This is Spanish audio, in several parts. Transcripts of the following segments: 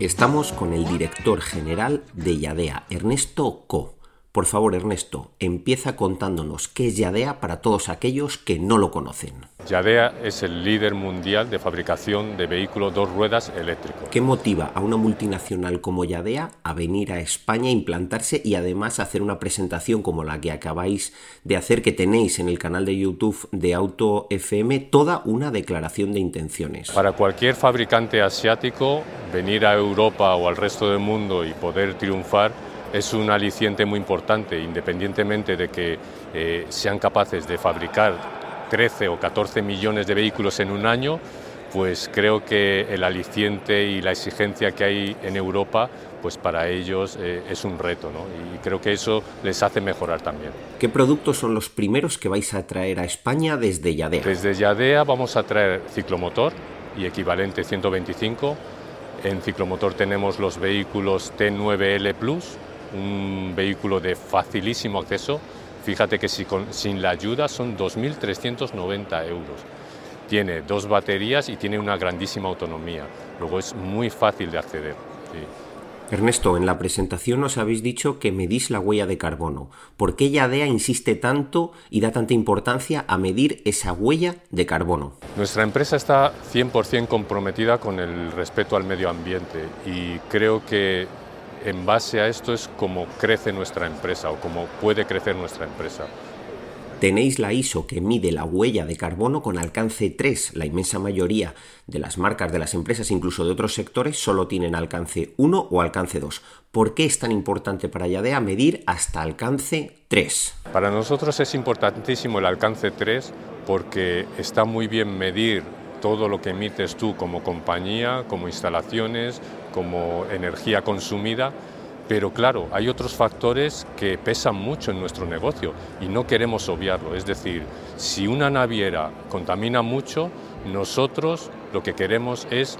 Estamos con el director general de Yadea, Ernesto Co. Por favor, Ernesto, empieza contándonos qué es Yadea para todos aquellos que no lo conocen. Yadea es el líder mundial de fabricación de vehículos dos ruedas eléctricos. ¿Qué motiva a una multinacional como Yadea a venir a España, a implantarse y además hacer una presentación como la que acabáis de hacer, que tenéis en el canal de YouTube de Auto FM, toda una declaración de intenciones? Para cualquier fabricante asiático, venir a Europa o al resto del mundo y poder triunfar es un aliciente muy importante, independientemente de que eh, sean capaces de fabricar 13 o 14 millones de vehículos en un año, pues creo que el aliciente y la exigencia que hay en Europa, pues para ellos eh, es un reto, ¿no? Y creo que eso les hace mejorar también. ¿Qué productos son los primeros que vais a traer a España desde Yadea? Desde Yadea vamos a traer ciclomotor y equivalente 125. En ciclomotor tenemos los vehículos T9L Plus, un vehículo de facilísimo acceso. Fíjate que si sin la ayuda son 2.390 euros. Tiene dos baterías y tiene una grandísima autonomía. Luego es muy fácil de acceder. Ernesto, en la presentación nos habéis dicho que medís la huella de carbono. ¿Por qué Yadea insiste tanto y da tanta importancia a medir esa huella de carbono? Nuestra empresa está 100% comprometida con el respeto al medio ambiente y creo que en base a esto es como crece nuestra empresa o como puede crecer nuestra empresa. Tenéis la ISO que mide la huella de carbono con alcance 3. La inmensa mayoría de las marcas, de las empresas, incluso de otros sectores, solo tienen alcance 1 o alcance 2. ¿Por qué es tan importante para Yadea medir hasta alcance 3? Para nosotros es importantísimo el alcance 3 porque está muy bien medir todo lo que emites tú como compañía, como instalaciones, como energía consumida, pero claro, hay otros factores que pesan mucho en nuestro negocio y no queremos obviarlo. Es decir, si una naviera contamina mucho, nosotros lo que queremos es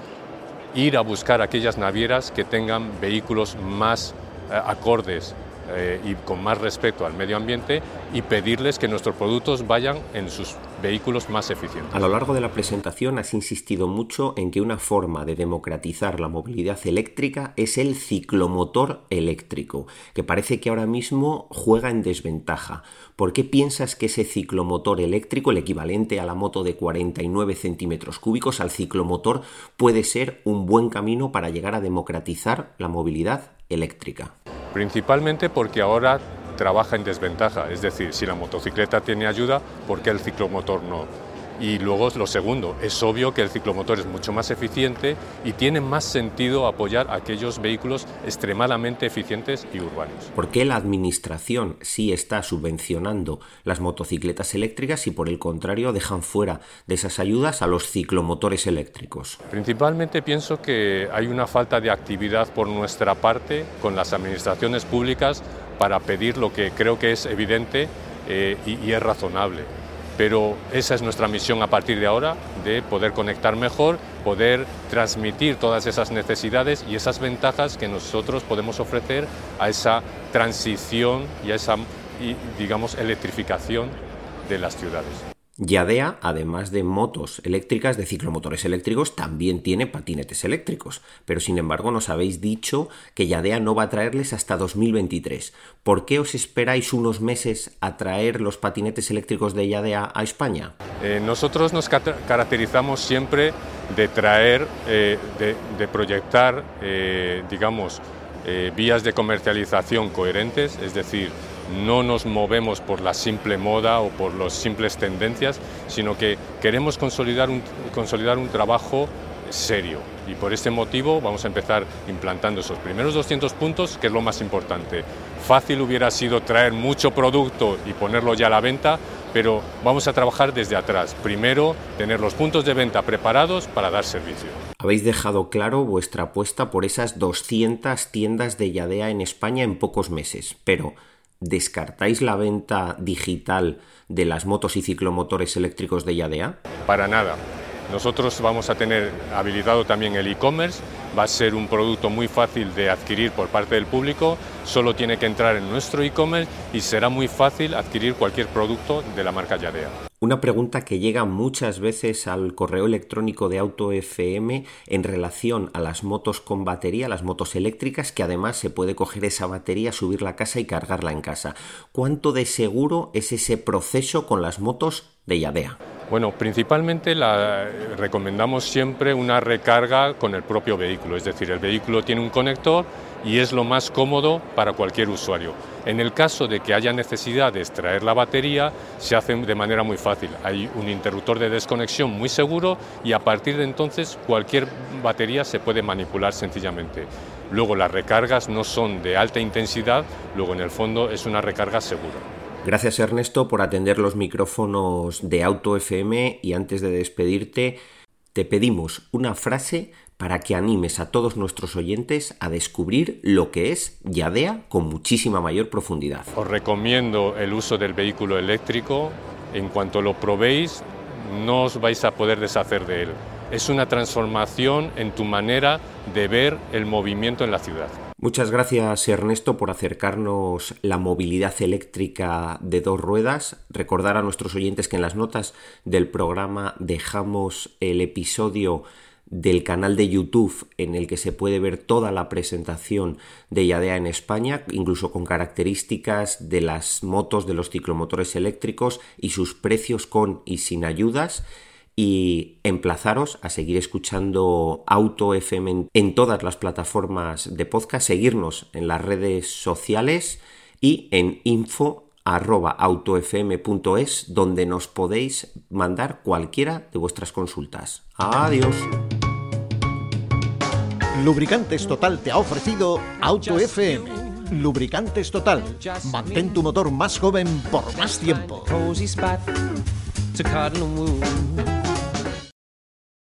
ir a buscar aquellas navieras que tengan vehículos más eh, acordes eh, y con más respeto al medio ambiente y pedirles que nuestros productos vayan en sus vehículos más eficientes. A lo largo de la presentación has insistido mucho en que una forma de democratizar la movilidad eléctrica es el ciclomotor eléctrico, que parece que ahora mismo juega en desventaja. ¿Por qué piensas que ese ciclomotor eléctrico, el equivalente a la moto de 49 centímetros cúbicos, al ciclomotor, puede ser un buen camino para llegar a democratizar la movilidad eléctrica? Principalmente porque ahora trabaja en desventaja, es decir, si la motocicleta tiene ayuda, ¿por qué el ciclomotor no? Y luego lo segundo, es obvio que el ciclomotor es mucho más eficiente y tiene más sentido apoyar aquellos vehículos extremadamente eficientes y urbanos. ¿Por qué la Administración sí está subvencionando las motocicletas eléctricas y por el contrario dejan fuera de esas ayudas a los ciclomotores eléctricos? Principalmente pienso que hay una falta de actividad por nuestra parte con las administraciones públicas para pedir lo que creo que es evidente eh, y es razonable pero esa es nuestra misión a partir de ahora, de poder conectar mejor, poder transmitir todas esas necesidades y esas ventajas que nosotros podemos ofrecer a esa transición y a esa, digamos, electrificación de las ciudades. Yadea, además de motos eléctricas, de ciclomotores eléctricos, también tiene patinetes eléctricos. Pero sin embargo nos habéis dicho que Yadea no va a traerles hasta 2023. ¿Por qué os esperáis unos meses a traer los patinetes eléctricos de Yadea a España? Eh, nosotros nos caracterizamos siempre de traer, eh, de, proyectar, eh, digamos, vías de comercialización coherentes, es decir, no nos movemos por la simple moda o por las simples tendencias, sino que queremos consolidar un, consolidar un trabajo serio. Y por este motivo vamos a empezar implantando esos primeros 200 puntos, que es lo más importante. Fácil hubiera sido traer mucho producto y ponerlo ya a la venta, pero vamos a trabajar desde atrás. Primero, tener los puntos de venta preparados para dar servicio. Habéis dejado claro vuestra apuesta por esas 200 tiendas de Yadea en España en pocos meses, pero ¿Descartáis la venta digital de las motos y ciclomotores eléctricos de Yadea? Para nada. Nosotros vamos a tener habilitado también el e-commerce, va a ser un producto muy fácil de adquirir por parte del público, solo tiene que entrar en nuestro e-commerce y será muy fácil adquirir cualquier producto de la marca Yadea. Una pregunta que llega muchas veces al correo electrónico de AutoFM en relación a las motos con batería, las motos eléctricas, que además se puede coger esa batería, subirla a casa y cargarla en casa. ¿Cuánto de seguro es ese proceso con las motos de Yadea? Bueno, principalmente la, recomendamos siempre una recarga con el propio vehículo, es decir, el vehículo tiene un conector y es lo más cómodo para cualquier usuario. En el caso de que haya necesidad de extraer la batería, se hace de manera muy fácil. Hay un interruptor de desconexión muy seguro y a partir de entonces cualquier batería se puede manipular sencillamente. Luego las recargas no son de alta intensidad, luego en el fondo es una recarga segura. Gracias Ernesto por atender los micrófonos de Auto FM y antes de despedirte te pedimos una frase para que animes a todos nuestros oyentes a descubrir lo que es Yadea con muchísima mayor profundidad. Os recomiendo el uso del vehículo eléctrico. En cuanto lo probéis, no os vais a poder deshacer de él. Es una transformación en tu manera de ver el movimiento en la ciudad. Muchas gracias Ernesto por acercarnos la movilidad eléctrica de dos ruedas. Recordar a nuestros oyentes que en las notas del programa dejamos el episodio del canal de YouTube en el que se puede ver toda la presentación de Yadea en España, incluso con características de las motos, de los ciclomotores eléctricos y sus precios con y sin ayudas y emplazaros a seguir escuchando Auto FM en todas las plataformas de podcast, seguirnos en las redes sociales y en info donde nos podéis mandar cualquiera de vuestras consultas. Adiós. Lubricantes Total te ha ofrecido Auto FM. Lubricantes Total. Mantén tu motor más joven por más tiempo.